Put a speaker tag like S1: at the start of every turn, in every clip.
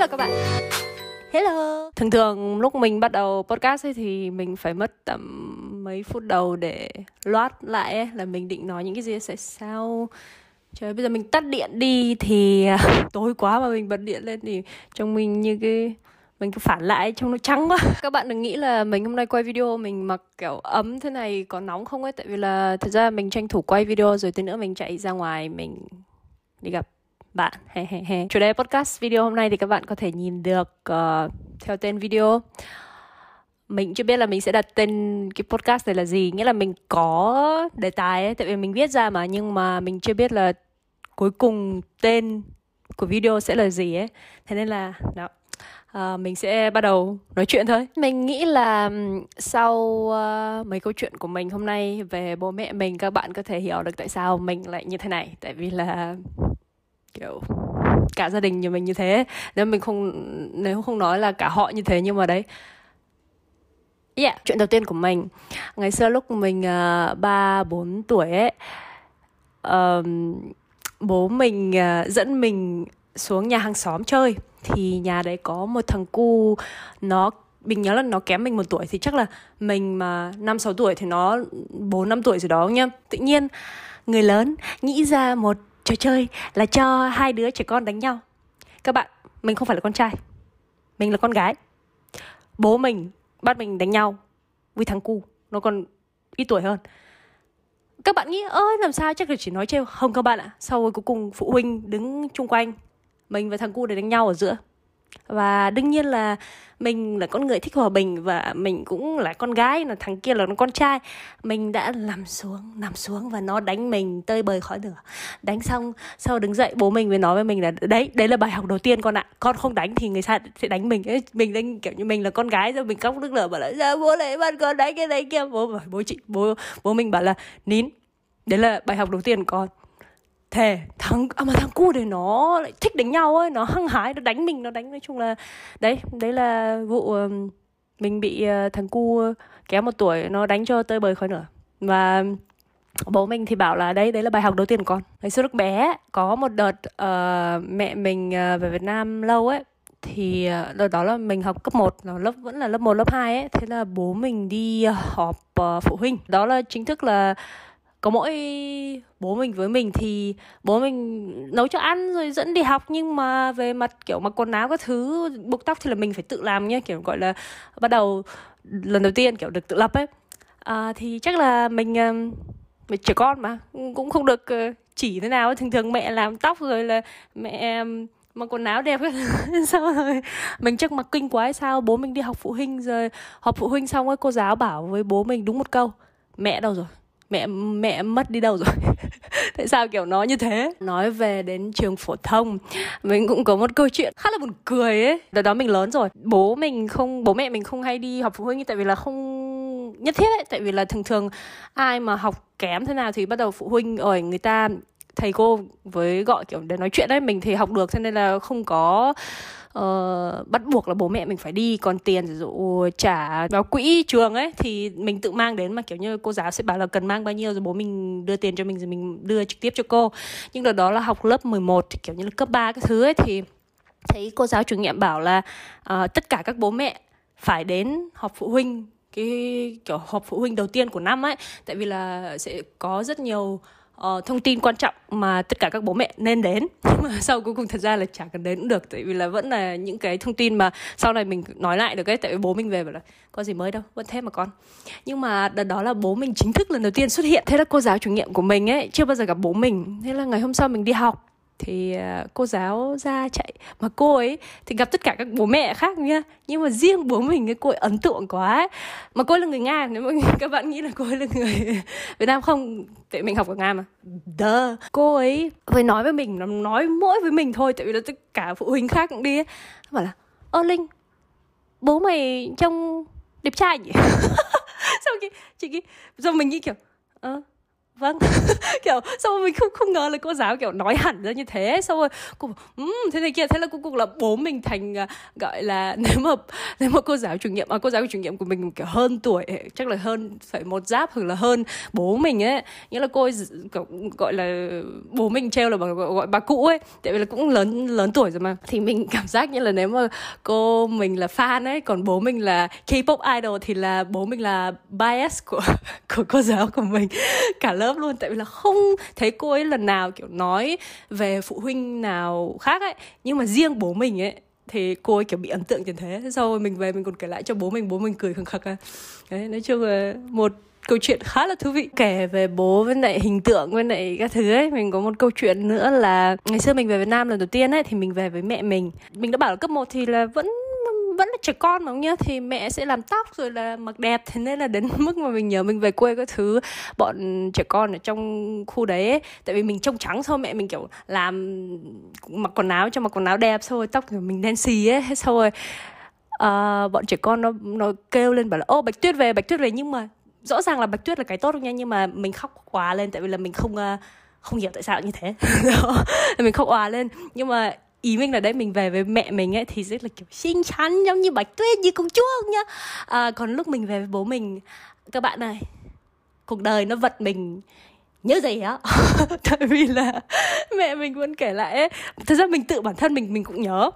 S1: Hello các bạn. Hello. Thường thường lúc mình bắt đầu podcast ấy thì mình phải mất tầm mấy phút đầu để loát lại ấy, là mình định nói những cái gì sẽ sao. Trời bây giờ mình tắt điện đi thì à, tối quá mà mình bật điện lên thì trong mình như cái mình cứ phản lại trông nó trắng quá. Các bạn đừng nghĩ là mình hôm nay quay video mình mặc kiểu ấm thế này có nóng không ấy tại vì là thật ra mình tranh thủ quay video rồi tí nữa mình chạy ra ngoài mình đi gặp bạn chủ đề podcast video hôm nay thì các bạn có thể nhìn được uh, theo tên video. Mình chưa biết là mình sẽ đặt tên cái podcast này là gì. Nghĩa là mình có đề tài ấy tại vì mình viết ra mà nhưng mà mình chưa biết là cuối cùng tên của video sẽ là gì ấy. Thế nên là đó. À, mình sẽ bắt đầu nói chuyện thôi. Mình nghĩ là sau uh, mấy câu chuyện của mình hôm nay về bố mẹ mình các bạn có thể hiểu được tại sao mình lại như thế này. Tại vì là kiểu cả gia đình như mình như thế. Nếu mình không nếu không nói là cả họ như thế nhưng mà đấy. Yeah, chuyện đầu tiên của mình. Ngày xưa lúc mình à, ba uh, bốn tuổi ấy uh, Bố mình uh, dẫn mình xuống nhà hàng xóm chơi. Thì nhà đấy có một thằng cu Nó mình nhớ là nó kém mình một tuổi thì chắc là mình mà năm sáu tuổi thì nó bốn năm tuổi rồi đó nhá. Tự nhiên người lớn nghĩ ra một trò chơi là cho hai đứa trẻ con đánh nhau. Các bạn, mình không phải là con trai, mình là con gái. Bố mình bắt mình đánh nhau với thằng cu, nó còn ít tuổi hơn. Các bạn nghĩ ơi làm sao chắc là chỉ nói trêu? Không các bạn ạ, sau rồi cuối cùng phụ huynh đứng chung quanh mình và thằng cu để đánh nhau ở giữa và đương nhiên là mình là con người thích hòa bình và mình cũng là con gái, là thằng kia là con trai. Mình đã nằm xuống nằm xuống và nó đánh mình tơi bời khỏi nửa đánh xong, sau đứng dậy, bố mình mới nói với mình là, đấy đấy là bài học đầu tiên con ạ. Con không đánh thì người ta sẽ đánh mình. Ấy mình đánh kiểu như mình là con gái rồi mình khóc nước lửa bảo là ra bố lại bắt con đánh cái này kia bố bố chị, bố bố mình bảo là, nín, đấy là bài học đầu tiên của con thề thằng à mà thằng cu này nó lại thích đánh nhau ấy nó hăng hái nó đánh mình nó đánh nói chung là đấy đấy là vụ mình bị ờ, thằng cu kéo một tuổi nó đánh cho tơi bời khỏi nữa và bố mình thì bảo là đấy đấy là bài học đầu tiên của con. Ngày xưa lúc bé có một đợt uh, mẹ mình uh, về Việt Nam lâu ấy thì đợt đó là mình học cấp 1 là lớp vẫn là lớp 1 lớp 2 ấy thế là bố mình đi họp uh, phụ huynh. Đó là chính thức là có mỗi bố mình với mình thì bố mình nấu cho ăn rồi dẫn đi học nhưng mà về mặt kiểu mặc quần áo các thứ buộc tóc thì là mình phải tự làm nhá kiểu gọi là bắt đầu lần đầu tiên kiểu được tự lập ấy. À, thì chắc là mình ờ, mình trẻ con mà cũng không được ờ, chỉ thế nào thường thường mẹ làm tóc rồi là mẹ ờ, mặc quần áo đẹp ấy. Sao rồi mình chắc mặc kinh quá hay sao bố mình đi học phụ huynh rồi học phụ huynh xong ấy cô giáo bảo với bố mình đúng một câu mẹ đâu rồi? Mẹ mẹ mất đi đâu rồi? Tại sao kiểu nó như thế? Nói về đến trường phổ thông, mình cũng có một câu chuyện khá là buồn cười ấy. Đợt đó mình lớn rồi, bố mình không, bố mẹ mình không hay đi học phụ huynh tại vì là không nhất thiết ấy. Tại vì là thường thường ai mà học kém thế nào thì bắt đầu phụ huynh ở người ta thầy cô với gọi kiểu để nói chuyện đấy mình thì học được cho nên là không có uh, bắt buộc là bố mẹ mình phải đi. Còn tiền ví dụ trả vào quỹ trường ấy thì mình tự mang đến mà kiểu như cô giáo sẽ bảo là cần mang bao nhiêu rồi bố mình đưa tiền cho mình rồi mình đưa trực tiếp cho cô. Nhưng đợt đó là học lớp 11 thì kiểu như là cấp 3 cái thứ ấy thì thấy cô giáo chủ nhiệm bảo là uh, tất cả các bố mẹ phải đến họp phụ huynh cái kiểu họp phụ huynh đầu tiên của năm ấy. Tại vì là sẽ có rất nhiều uh, thông tin quan trọng mà tất cả các bố mẹ nên đến. Nhưng mà sau cuối cùng thật ra là chả cần đến cũng được tại vì là vẫn là những cái thông tin mà sau này mình nói lại được ấy tại vì bố mình về bảo là có gì mới đâu vẫn thế mà con. Nhưng mà đợt đó là bố mình chính thức lần đầu tiên xuất hiện. Thế là cô giáo chủ nhiệm của mình ấy chưa bao giờ gặp bố mình. Thế là ngày hôm sau mình đi học thì à, cô giáo ra chạy. Mà cô ấy thì gặp tất cả các bố mẹ khác nhá. Nhưng mà riêng bố mình cái cô ấy ấn tượng quá ấy. mà cô ấy là người nga nếu mà các bạn nghĩ là cô ấy là người việt nam không? Tại mình học ở nga mà. Đơ cô ấy với nói với mình nó nói mỗi với mình thôi tại vì là tất cả phụ huynh khác cũng đi ấy. bảo là ơ linh bố mày trông đẹp trai nhỉ? Xong chị chị rồi mình nghĩ kiểu ơ vâng. Kiểu xong rồi mình không không ngờ là cô giáo kiểu nói hẳn ra như thế. Xong rồi cô um, thế này kia. Thế là cuối cùng là bố mình thành à, gọi là nếu mà nếu mà cô giáo chủ nhiệm à, cô giáo chủ nhiệm của mình kiểu hơn tuổi ờ, chắc là hơn phải một giáp hoặc là hơn bố mình ấy. Nghĩa là cô ấy kiểu, gọi là bố mình treo là gọi, gọi bà cụ ấy. Tại vì là cũng lớn lớn tuổi rồi mà. Thì mình cảm giác như là nếu mà cô mình là fan ấy còn bố mình là K-pop idol thì là bố mình là bias của của cô giáo của mình. Cả lớp luôn, tại vì là không thấy cô ấy lần nào, kiểu, nói về phụ huynh nào khác ấy. Nhưng mà riêng bố mình ấy, thì cô ấy, kiểu, bị ấn tượng như thế. Sau rồi mình về mình còn kể lại cho bố mình bố mình cười khẳng khắc à. Đấy, nói chung là một câu chuyện khá là thú vị. Kể về bố với lại hình tượng với lại các thứ ấy, mình có một câu chuyện nữa là ngày xưa mình về Việt Nam lần đầu tiên ấy, thì mình về với mẹ mình. Mình đã bảo là cấp 1 thì là vẫn vẫn là trẻ con mà không nhá thì mẹ sẽ làm tóc rồi là mặc đẹp. Thế nên là đến mức mà mình nhớ mình về quê các thứ bọn trẻ con ở trong khu đấy ấy, tại vì mình trông trắng thôi mẹ mình kiểu làm mặc quần áo cho mặc quần áo đẹp xong rồi tóc thì mình đen xì ấy xong rồi uh, bọn trẻ con nó nó kêu lên bảo là ô bạch tuyết về bạch tuyết về. Nhưng mà rõ ràng là bạch tuyết là cái tốt nha nhưng mà mình khóc quá lên tại vì là mình không uh, không hiểu tại sao như thế. Mình khóc òa lên. Nhưng mà ý mình là đấy mình về với mẹ mình ấy thì rất là kiểu xinh xắn giống như bạch tuyết như công chúa nhá. À, còn lúc mình về với bố mình các bạn này cuộc đời nó vật mình nhớ gì á? Tại vì là mẹ mình vẫn kể lại ấy. Thật ra mình tự bản thân mình mình cũng nhớ.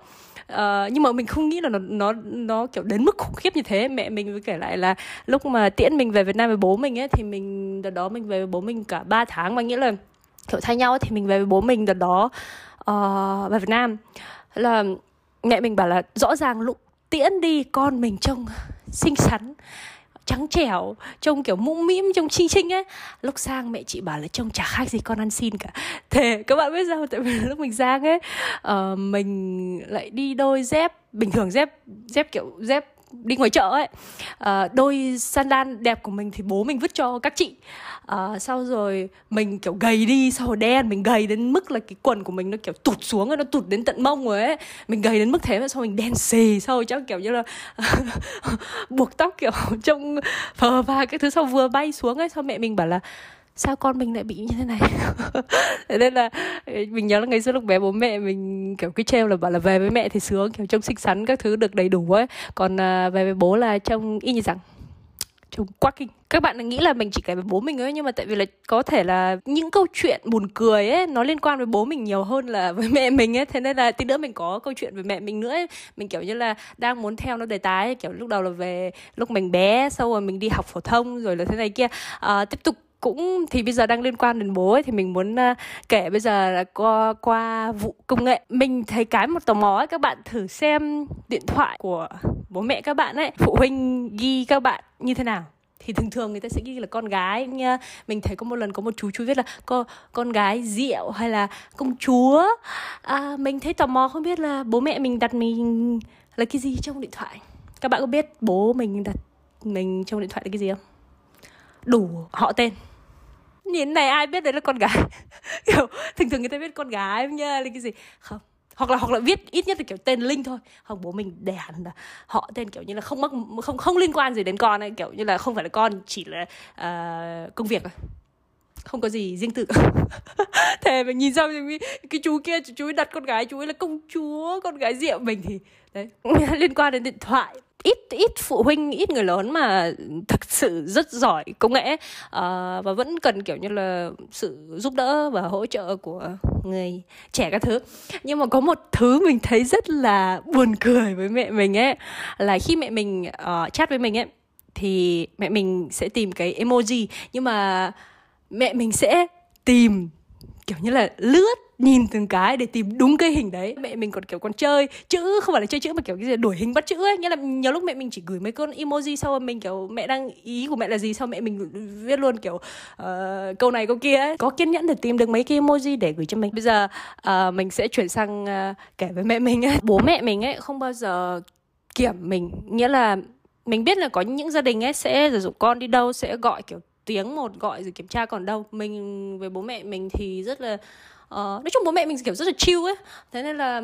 S1: Uh, nhưng mà mình không nghĩ là nó nó nó kiểu đến mức khủng khiếp như thế. Mẹ mình mới kể lại là lúc mà tiễn mình về Việt Nam với bố mình ấy thì mình đợt đó mình về với bố mình cả 3 tháng. Mà nghĩa là kiểu thay nhau ấy, thì mình về với bố mình đợt đó Ờ, uh, về Việt Nam. Là mẹ mình bảo là rõ ràng lúc tiễn đi con mình trông xinh xắn trắng trẻo trông kiểu mũm mĩm trông chinh chinh ấy. Lúc sang mẹ chị bảo là trông chả khác gì con ăn xin cả. Thế các bạn biết sao tại vì lúc mình sang ấy uh, mình lại đi đôi dép bình thường dép dép kiểu dép đi ngoài chợ ấy. À, đôi sandal đẹp của mình thì bố mình vứt cho các chị. À, sau rồi mình kiểu gầy đi sau rồi đen mình gầy đến mức là cái quần của mình nó kiểu tụt xuống nó tụt đến tận mông rồi ấy. Mình gầy đến mức thế mà sau mình đen xì sau rồi chắc kiểu như là buộc tóc kiểu trông phờ và cái thứ sau vừa bay xuống ấy. Sau mẹ mình bảo là sao con mình lại bị như thế này thế nên là ờ, mình nhớ là ngày xưa lúc bé bố mẹ mình kiểu cứ treo là bảo là về với mẹ thì sướng kiểu trông xinh xắn các thứ được đầy đủ ấy còn à, về với bố là trông y như rằng trông quá kinh các bạn nghĩ là mình chỉ kể về bố mình ấy nhưng mà tại vì là có thể là những câu chuyện buồn cười ấy nó liên quan với bố mình nhiều hơn là với mẹ mình ấy thế nên là tí nữa mình có câu chuyện về mẹ mình nữa ấy. mình kiểu như là đang muốn theo nó đề tài ấy. kiểu lúc đầu là về lúc mình bé sau rồi mình đi học phổ thông rồi là thế này kia à, tiếp tục cũng thì bây giờ đang liên quan đến bố ấy thì mình muốn uh, kể bây giờ là qua qua vụ công nghệ. Mình thấy cái một tò mò ấy các bạn thử xem điện thoại của bố mẹ các bạn ấy phụ huynh ghi các bạn như thế nào. Thì thường thường người ta sẽ ghi là con gái nha. Mình thấy có một lần có một chú chú viết là con con gái rượu hay là công chúa à, mình thấy tò mò không biết là bố mẹ mình đặt mình là cái gì trong điện thoại. Các bạn có biết bố mình đặt mình trong điện thoại là cái gì không? Đủ họ tên nhìn này ai biết đấy là con gái. Kiểu thường thường người ta biết con gái nha là cái gì? Không. Hoặc là hoặc là viết ít nhất là kiểu tên linh thôi. Hoặc bố mình để hẳn là họ tên kiểu như là không mắc không không liên quan gì đến con ấy. Kiểu như là không phải là con chỉ là uh, công việc thôi. Không có gì riêng tự thề mình nhìn xong thì cái chú kia chú ấy đặt con gái chú ấy là công chúa con gái rượu mình thì đấy liên quan đến điện thoại ít ít phụ huynh ít người lớn mà thực sự rất giỏi công nghệ uh, và vẫn cần kiểu như là sự giúp đỡ và hỗ trợ của người trẻ các thứ. Nhưng mà có một thứ mình thấy rất là buồn cười với mẹ mình ấy là khi mẹ mình uh, chat với mình ấy thì mẹ mình sẽ tìm cái emoji. Nhưng mà mẹ mình sẽ tìm kiểu như là lướt nhìn từng cái để tìm đúng cái hình đấy. Mẹ mình còn kiểu còn chơi chữ không phải là chơi chữ mà kiểu cái gì đuổi hình bắt chữ ấy. Nghĩa là nhiều lúc mẹ mình chỉ gửi mấy con emoji sau mình kiểu mẹ đang ý của mẹ là gì sau mẹ mình viết luôn kiểu uh, câu này câu kia ấy. Có kiên nhẫn để tìm được mấy cái emoji để gửi cho mình. Bây giờ uh, mình sẽ chuyển sang uh, kể với mẹ mình ấy. Bố mẹ mình ấy không bao giờ kiểm mình. Nghĩa là mình biết là có những gia đình ấy sẽ sử dụng con đi đâu sẽ gọi kiểu tiếng một gọi rồi kiểm tra còn đâu. Mình với bố mẹ mình thì rất là Ờ, nói chung bố mẹ mình kiểu rất là chill ấy. Thế nên là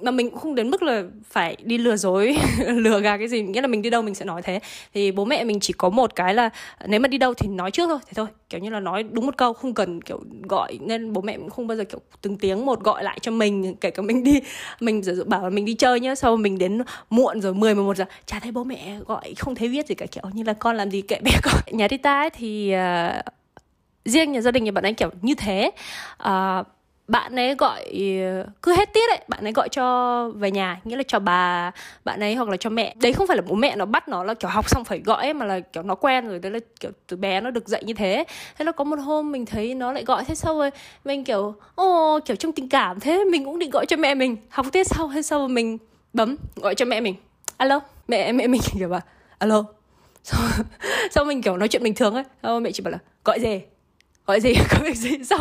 S1: mà mình cũng không đến mức là phải đi lừa dối lừa gạt cái gì. Nghĩa là mình đi đâu mình sẽ nói thế. Thì bố mẹ mình chỉ có một cái là nếu mà đi đâu thì nói trước thôi thế thôi. Kiểu như là nói đúng một câu không cần kiểu gọi nên bố mẹ cũng không bao giờ kiểu từng tiếng một gọi lại cho mình kể cả mình đi mình giả dụ bảo là mình đi chơi nhá sau mình đến muộn rồi 10 11 giờ chả thấy bố mẹ gọi không thấy viết gì cả kiểu như là con làm gì kệ mẹ con nhà Rita ấy thì uh, riêng nhà gia đình nhà bạn anh kiểu như thế. Uh, bạn ấy gọi ờ, cứ hết tiết ấy bạn ấy gọi cho về nhà nghĩa là cho bà bạn ấy hoặc là cho mẹ. Đấy không phải là bố mẹ nó bắt nó là kiểu học xong phải gọi ấy, mà là kiểu nó quen rồi đấy là kiểu từ bé nó được dạy như thế. Thế là có một hôm mình thấy nó lại gọi thế sau rồi mình kiểu ô kiểu trong tình cảm thế mình cũng định gọi cho mẹ mình. Học tiết sau hay sau mình bấm gọi cho mẹ mình. Alo mẹ mẹ mình. Kiểu bảo alo. Sau, sau mình kiểu nói chuyện bình thường ấy sau mẹ chỉ bảo là gọi gì gọi gì? Có việc gì? Sau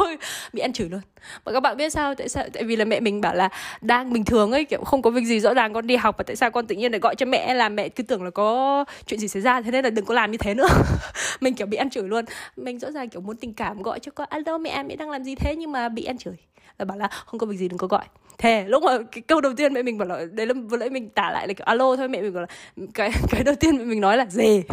S1: bị ăn chửi luôn. Mà các bạn biết sao? Tại sao? Tại vì là mẹ mình bảo là đang bình thường ấy, kiểu không có việc gì, rõ ràng con đi học và tại sao con tự nhiên lại gọi cho mẹ là mẹ cứ tưởng là có chuyện gì xảy ra, thế nên là đừng có làm như thế nữa. Mình kiểu bị ăn chửi luôn. Mình rõ ràng kiểu muốn tình cảm gọi cho con, alo mẹ mẹ đang làm gì thế? Nhưng mà bị ăn chửi. Là bảo là, không có việc gì, đừng có gọi. Thế lúc mà cái câu đầu tiên mẹ mình bảo là, đấy là vừa nãy mình tả lại là kiểu alo thôi, mẹ mình bảo là, cái cái đầu tiên mẹ mình nói là gì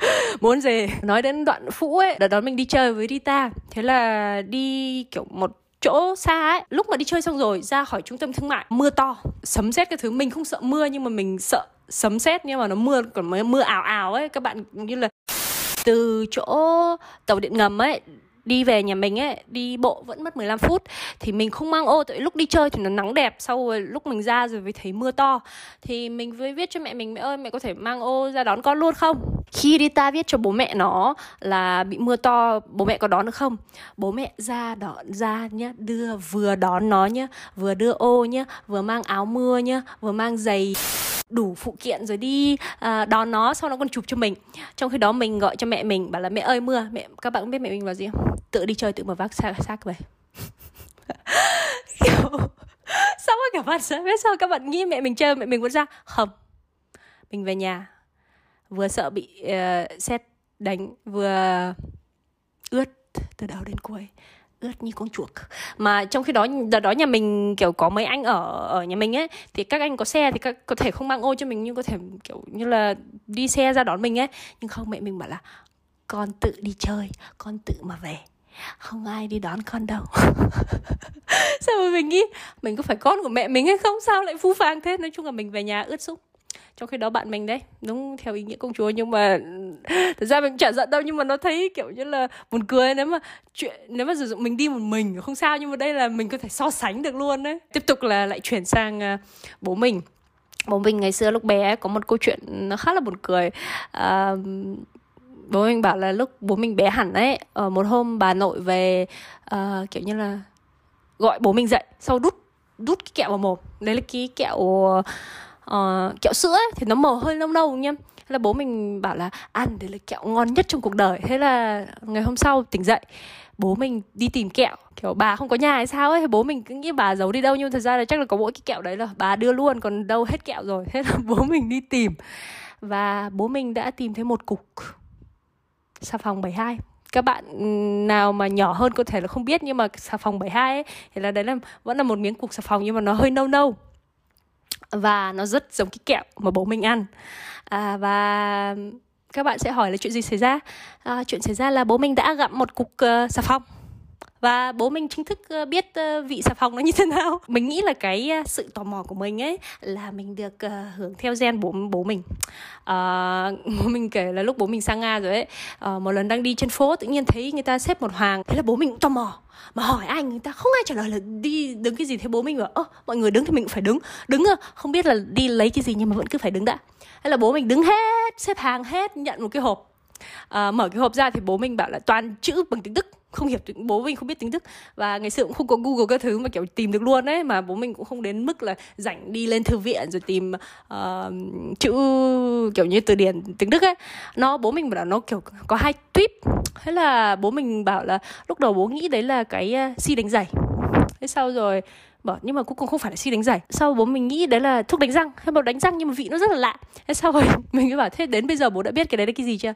S1: muốn gì? Nói đến đoạn phũ ấy, đợt đó mình đi chơi với Rita. Thế là đi kiểu một chỗ xa ấy. Lúc mà đi chơi xong rồi, ra khỏi trung tâm thương mại, mưa to. Sấm sét cái thứ. Mình không sợ mưa, nhưng mà mình sợ sấm sét. Nhưng mà nó mưa, còn mưa ảo ảo ấy. Các bạn như là từ chỗ tàu điện ngầm ấy đi về nhà mình ấy, đi bộ vẫn mất 15 phút, thì mình không mang ô, tại lúc đi chơi thì nó nắng đẹp, sau rồi lúc mình ra rồi mới thấy mưa to. Thì mình mới viết cho mẹ mình, mẹ ơi, mẹ có thể mang ô ra đón con luôn không? Khi đi ta viết cho bố mẹ nó là bị mưa to, bố mẹ có đón được không? Bố mẹ ra đón, ra nhá, đưa, vừa đón nó nhá, vừa đưa ô nhá, vừa mang áo mưa nhá, vừa mang giày đủ phụ kiện rồi đi uh, đón nó sau nó còn chụp cho mình. Trong khi đó mình gọi cho mẹ mình bảo là mẹ ơi mưa mẹ các bạn biết mẹ mình vào gì không? Tự đi chơi tự mở vác xác xác về. Kiểu sao mà các bạn sẽ biết sao các bạn nghĩ mẹ mình chơi mẹ mình vẫn ra. Không mình về nhà. Vừa sợ bị ờ, uh, xét đánh vừa ướt từ đầu đến cuối ướt như con chuột. Mà trong khi đó đợt đó nhà mình kiểu có mấy anh ở ở nhà mình ấy thì các anh có xe thì các, có thể không mang ô cho mình nhưng có thể kiểu như là đi xe ra đón mình ấy. Nhưng không mẹ mình bảo là con tự đi chơi con tự mà về. Không ai đi đón con đâu. Sao mà mình nghĩ mình có phải con của mẹ mình hay không? Sao lại phu phàng thế? Nói chung là mình về nhà ướt sũng trong khi đó bạn mình đấy đúng theo ý nghĩa công chúa nhưng mà thật ra mình chả giận đâu nhưng mà nó thấy kiểu như là buồn cười nếu mà chuyện nếu mà sử dụng mình đi một mình không sao nhưng mà đây là mình có thể so sánh được luôn đấy. Tiếp tục là lại chuyển sang à, bố mình. Bố mình ngày xưa lúc bé có một câu chuyện nó khá là buồn cười. À, bố mình bảo là lúc bố mình bé hẳn ấy ở một hôm bà nội về uh, kiểu như là gọi bố mình dậy sau đút đút cái kẹo vào mồm. Đấy là cái kẹo uh, kẹo sữa ấy, thì nó màu hơi nâu nâu nha. Là bố mình bảo là ăn đấy là kẹo ngon nhất trong cuộc đời. Thế là ngày hôm sau tỉnh dậy bố mình đi tìm kẹo. Kiểu bà không có nhà hay sao ấy? Bố mình cứ nghĩ bà giấu đi đâu nhưng thật ra là chắc là có mỗi cái kẹo đấy là bà đưa luôn còn đâu hết kẹo rồi. Thế là bố mình đi tìm và bố mình đã tìm thấy một cục xà phòng 72 các bạn nào mà nhỏ hơn có thể là không biết nhưng mà xà phòng 72 ấy thì là đấy là vẫn là một miếng cục xà phòng nhưng mà nó hơi nâu nâu và nó rất giống cái kẹo mà bố mình ăn. À, và các bạn sẽ hỏi là chuyện gì xảy ra? À, chuyện xảy ra là bố mình đã gặm một cục uh, xà phòng và bố mình chính thức ờ, biết ờ, vị xà phòng nó như thế nào. Mình nghĩ là cái ờ, sự tò mò của mình ấy là mình được hưởng theo gen bố bố mình. À, bố mình kể là lúc bố mình sang nga rồi ấy à, một lần đang đi trên phố tự nhiên thấy người ta xếp một hàng. Thế là bố mình cũng tò mò mà hỏi anh người ta không ai trả lời là đi đứng cái gì. Thế bố mình bảo ơ mọi người đứng thì mình cũng phải đứng. Đứng không biết là đi lấy cái gì nhưng mà vẫn cứ phải đứng đã. Thế là bố mình đứng hết xếp hàng hết nhận một cái hộp. À, mở cái hộp ra thì bố mình bảo là toàn chữ bằng tiếng đức không hiểu bố mình không biết tiếng đức và ngày xưa cũng không có google các thứ mà kiểu tìm được luôn đấy mà bố mình cũng không đến mức là rảnh đi lên thư viện rồi tìm uh, chữ kiểu như từ điển tiếng đức ấy. Nó bố mình bảo là nó kiểu có hai tuyếp thế là bố mình bảo là lúc đầu bố nghĩ đấy là cái uh, si đánh giày. Thế sau rồi bảo nhưng mà cuối cùng không phải là xi đánh giày. Sau bố mình nghĩ đấy là thuốc đánh răng. Hay bảo đánh răng nhưng mà vị nó rất là lạ. Thế sau rồi mình cứ bảo thế đến bây giờ bố đã biết cái đấy là cái gì chưa?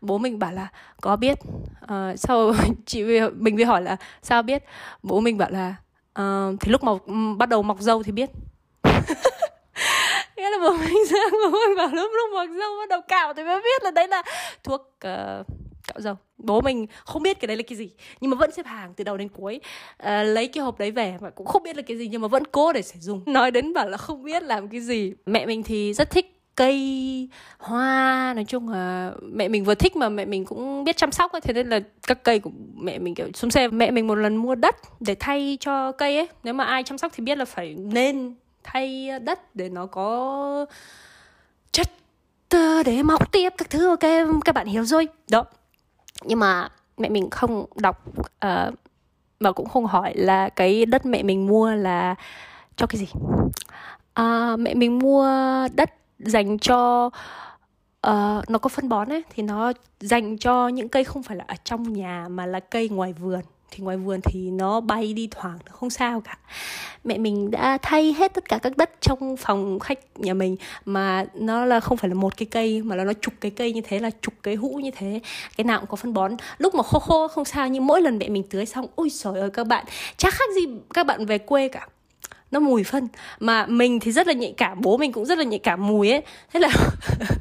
S1: Bố mình bảo là có biết. À, sau chị mình mới hỏi là sao biết? Bố mình bảo là uh, thì lúc mọc ừ, bắt đầu mọc dâu thì biết. Nghĩa là bố mình sang bố mình bảo lúc lúc mọc dâu bắt đầu cạo thì mới biết là đấy là thuốc uh, cạo dâu. Bố mình không biết cái đấy là cái gì nhưng mà vẫn xếp hàng từ đầu đến cuối. À, lấy cái hộp đấy về mà cũng không biết là cái gì nhưng mà vẫn cố để sử dụng. Nói đến bảo là không biết làm cái gì. Mẹ mình thì rất thích cây hoa nói chung là mẹ mình vừa thích mà mẹ mình cũng biết chăm sóc ấy thế nên là các cây của mẹ mình kiểu xuống xe. Mẹ mình một lần mua đất để thay cho cây ấy. Nếu mà ai chăm sóc thì biết là phải nên thay đất để nó có chất ờ, để mọc tiếp các thứ. Ok các bạn hiểu rồi. Đó nhưng mà mẹ mình không đọc ờ, uh, mà cũng không hỏi là cái đất mẹ mình mua là cho cái gì. Uh, mẹ mình mua đất dành cho uh, nó có phân bón ấy thì nó dành cho những cây không phải là ở trong nhà mà là cây ngoài vườn thì ngoài vườn thì nó bay đi thoảng không sao cả. Mẹ mình đã thay hết tất cả các đất trong phòng khách nhà mình mà nó là không phải là một cái cây mà là nó chục cái cây như thế là chục cái hũ như thế. Cái nào cũng có phân bón. Lúc mà khô khô không sao nhưng mỗi lần mẹ mình tưới xong ôi trời ơi các bạn chắc khác gì các bạn về quê cả. Nó mùi phân. Mà mình thì rất là nhạy cảm bố mình cũng rất là nhạy cảm mùi ấy. Thế là,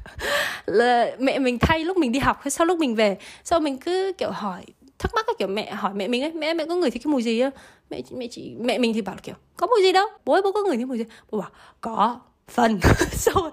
S1: là mẹ mình thay lúc mình đi học hay sau lúc mình về sau mình cứ kiểu hỏi thắc mắc cái kiểu mẹ hỏi mẹ mình ấy mẹ mẹ có người thấy cái mùi gì á mẹ mẹ chị mẹ mình thì bảo kiểu có mùi gì đâu bố ơi bố có người thấy mùi gì? Bố bảo có phần. Xong rồi,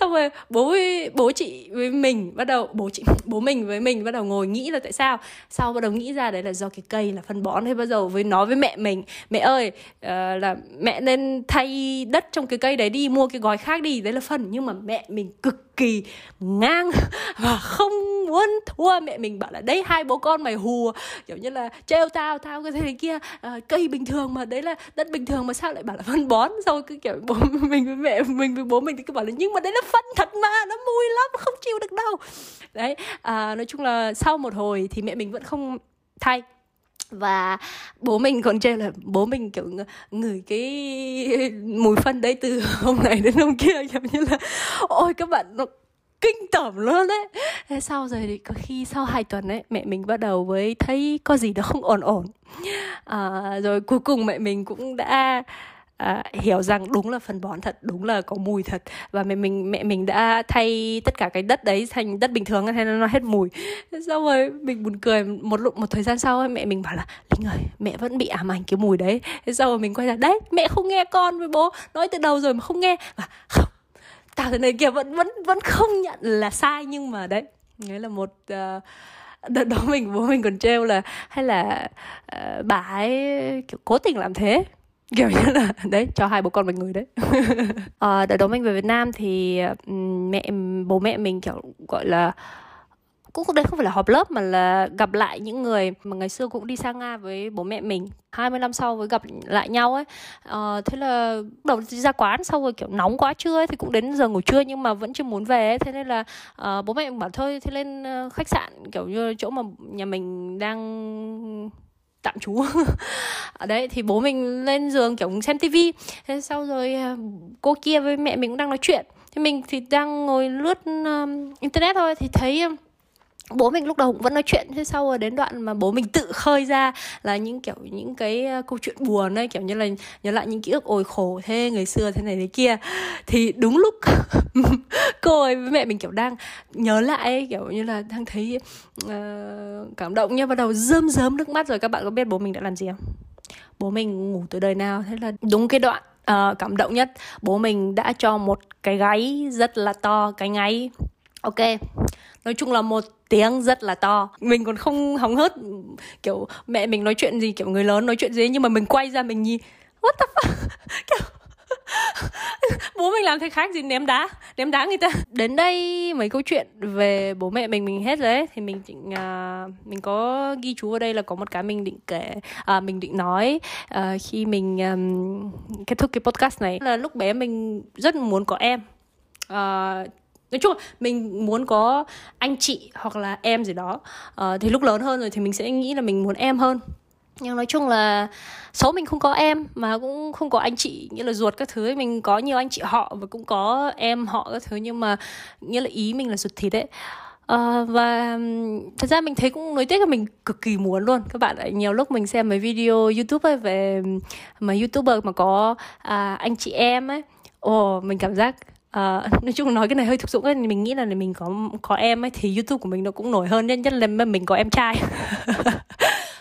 S1: xong rồi bố bố chị với mình bắt đầu bố chị bố mình với mình bắt đầu ngồi nghĩ là tại sao. Sau bắt đầu nghĩ ra đấy là do cái cây là phân bón hay bắt đầu với nói với mẹ mình. Mẹ ơi uh, là mẹ nên thay đất trong cái cây đấy đi mua cái gói khác đi. Đấy là phân nhưng mà mẹ mình cực kỳ ngang và không muốn thua. Mẹ mình bảo là đấy hai bố con mày hùa kiểu như là trêu tao tao cái thế kia. À, cây bình thường mà đấy là đất bình thường mà sao lại bảo là phân bón? Rồi cứ kiểu bố mình với mẹ mình với bố mình thì cứ bảo là nhưng mà đấy là phân thật mà nó mùi lắm không chịu được đâu. Đấy à, nói chung là sau một hồi thì mẹ mình vẫn không thay và bố mình còn trêu là bố mình kiểu ngửi cái mùi phân đấy từ hôm này đến hôm kia kiểu như là ôi các bạn nó kinh tởm luôn đấy. Thế sau rồi thì có khi sau hai tuần ấy mẹ mình bắt đầu với thấy có gì đó không ổn ổn. À, rồi cuối cùng mẹ mình cũng đã à, hiểu rằng đúng là phân bón thật đúng là có mùi thật. Và mẹ mình mẹ mình đã thay tất cả cái đất đấy thành đất bình thường thế nên nó hết mùi. Xong rồi mình buồn cười một lúc một thời gian sau ấy, mẹ mình bảo là linh ơi mẹ vẫn bị ám ảnh cái mùi đấy. Thế sau rồi mình quay ra đấy mẹ không nghe con với bố nói từ đầu rồi mà không nghe. Và không tao thế này kia vẫn vẫn vẫn không nhận là sai nhưng mà đấy nghĩa là một uh, đợt đó mình bố mình còn trêu là hay là uh, bà ấy kiểu cố tình làm thế kiểu như là đấy cho hai bố con một người đấy. À, đợt đó mình về Việt Nam thì mẹ bố mẹ mình kiểu gọi là cũng đây không phải là họp lớp mà là gặp lại những người mà ngày xưa cũng đi sang Nga với bố mẹ mình. 20 năm sau mới gặp lại nhau ấy. À, thế là đầu đi ra quán sau rồi kiểu nóng quá trưa ấy, thì cũng đến giờ ngủ trưa nhưng mà vẫn chưa muốn về ấy. thế nên là à, bố mẹ mình bảo thôi thế lên khách sạn kiểu như chỗ mà nhà mình đang tạm trú. Ở đấy thì bố mình lên giường kiểu xem tivi thế sau rồi à, cô kia với mẹ mình cũng đang nói chuyện. Thì mình thì đang ngồi lướt um, internet thôi thì thấy um, bố mình lúc đầu cũng vẫn nói chuyện thế sau rồi đến đoạn mà bố mình tự khơi ra là những kiểu những cái câu chuyện buồn ấy kiểu như là nhớ lại những ký ức ồi khổ thế người xưa thế này thế kia. Thì đúng lúc cô ấy với mẹ mình kiểu đang nhớ lại ấy, kiểu như là đang thấy uh, cảm động nhưng bắt đầu rơm rớm nước mắt rồi. Các bạn có biết bố mình đã làm gì không? Bố mình ngủ từ đời nào? Thế là đúng cái đoạn uh, cảm động nhất. Bố mình đã cho một cái gáy rất là to cái ngáy ok. Nói chung là một tiếng rất là to. Mình còn không hóng hớt kiểu mẹ mình nói chuyện gì kiểu người lớn nói chuyện gì nhưng mà mình quay ra mình nhìn what the fuck? Kiểu bố mình làm thế khác gì ném đá ném đá người ta. Đến đây mấy câu chuyện về bố mẹ mình mình hết rồi ấy. Thì mình định uh, mình có ghi chú ở đây là có một cái mình định kể uh, mình định nói uh, khi mình um, kết thúc cái podcast này. Là lúc bé mình rất muốn có em. Uh, nói chung là mình muốn có anh chị hoặc là em gì đó uh, thì lúc lớn hơn rồi thì mình sẽ nghĩ là mình muốn em hơn nhưng nói chung là số mình không có em mà cũng không có anh chị nghĩa là ruột các thứ ấy. mình có nhiều anh chị họ và cũng có em họ các thứ nhưng mà nghĩa là ý mình là ruột thịt đấy Uh, ờ, và thật ra mình thấy cũng nối tiếc là mình cực kỳ muốn luôn các bạn nhiều lúc mình xem mấy video youtube ấy về mà youtuber mà có uh, anh chị em ấy ồ mình cảm giác uh, nói chung nói cái này hơi thực dụng ấy mình nghĩ là mình có có em ấy thì youtube của mình nó cũng nổi hơn nhất nhất là mình có em trai.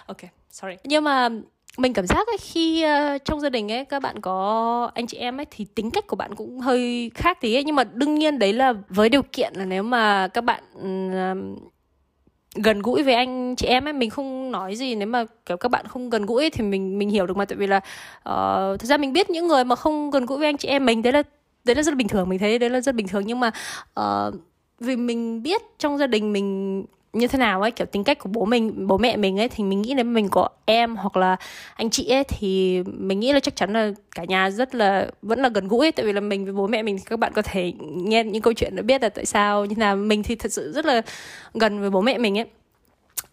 S1: Ok sorry. Nhưng mà mình cảm giác ấy, khi uh, trong gia đình ấy các bạn có anh chị em ấy thì tính cách của bạn cũng hơi khác tí ấy. Nhưng mà đương nhiên đấy là với điều kiện là nếu mà các bạn uh, gần gũi với anh chị em ấy mình không nói gì nếu mà kiểu các bạn không gần gũi ấy, thì mình mình hiểu được mà. Tại vì là ờ, uh, thực ra mình biết những người mà không gần gũi với anh chị em mình đấy là đấy là rất là bình thường mình thấy đấy là rất bình thường. Nhưng mà uh, vì mình biết trong gia đình mình như thế nào ấy kiểu tính cách của bố mình bố mẹ mình ấy thì mình nghĩ nếu mình có em hoặc là anh chị ấy thì mình nghĩ là chắc chắn là cả nhà rất là vẫn là gần gũi. Ấy, tại vì là mình với bố mẹ mình thì các bạn có thể nghe những câu chuyện để biết là tại sao như là mình thì thật sự rất là gần với bố mẹ mình ấy.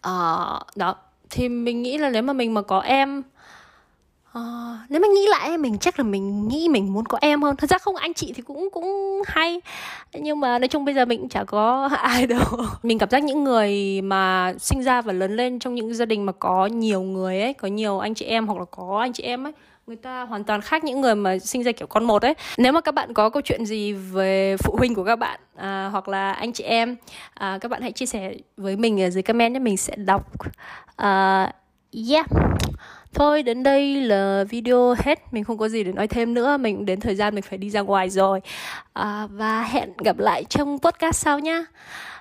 S1: Uh, đó. Thì mình nghĩ là nếu mà mình mà có em Uh, nếu mà nghĩ lại mình chắc là mình nghĩ mình muốn có em hơn. Thật ra không anh chị thì cũng cũng hay. Nhưng mà nói chung bây giờ mình cũng chả có ai đâu. Mình cảm giác những người mà sinh ra và lớn lên trong những gia đình mà có nhiều người ấy có nhiều anh chị em hoặc là có anh chị em ấy người ta hoàn toàn khác những người mà sinh ra kiểu con một ấy. Nếu mà các bạn có câu chuyện gì về phụ huynh của các bạn à, hoặc là anh chị em à, các bạn hãy chia sẻ với mình ở dưới comment nhé. Mình sẽ đọc. Uh, yeah. Thôi đến đây là video hết. Mình không có gì để nói thêm nữa. Mình đến thời gian mình phải đi ra ngoài rồi. À, Và hẹn gặp lại trong podcast sau nha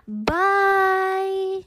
S1: Bye!